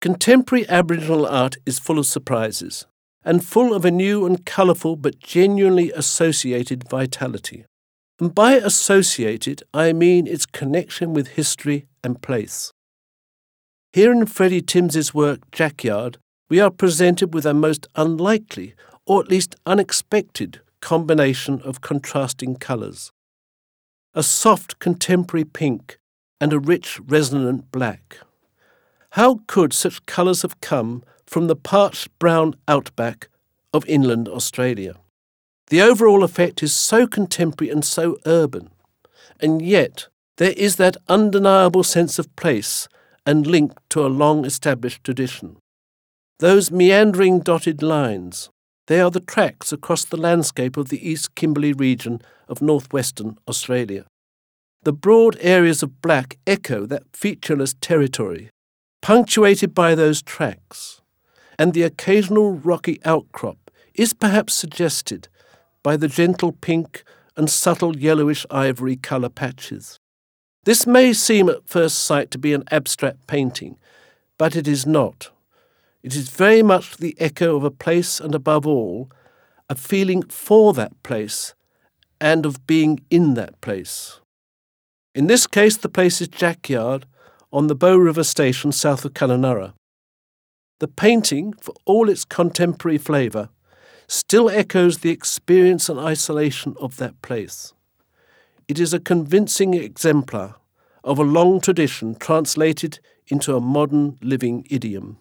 Contemporary Aboriginal art is full of surprises and full of a new and colourful but genuinely associated vitality. And by associated, I mean its connection with history and place. Here in Freddie Timms' work Jack Yard, we are presented with a most unlikely, or at least unexpected, combination of contrasting colours. A soft contemporary pink and a rich resonant black. How could such colours have come from the parched brown outback of inland Australia? The overall effect is so contemporary and so urban, and yet there is that undeniable sense of place and link to a long established tradition. Those meandering dotted lines, they are the tracks across the landscape of the East Kimberley region of northwestern Australia. The broad areas of black echo that featureless territory, punctuated by those tracks, and the occasional rocky outcrop is perhaps suggested by the gentle pink and subtle yellowish ivory colour patches. This may seem at first sight to be an abstract painting, but it is not. It is very much the echo of a place and, above all, a feeling for that place and of being in that place. In this case, the place is Jack Yard on the Bow River Station south of Kununurra. The painting, for all its contemporary flavour, still echoes the experience and isolation of that place. It is a convincing exemplar of a long tradition translated into a modern living idiom.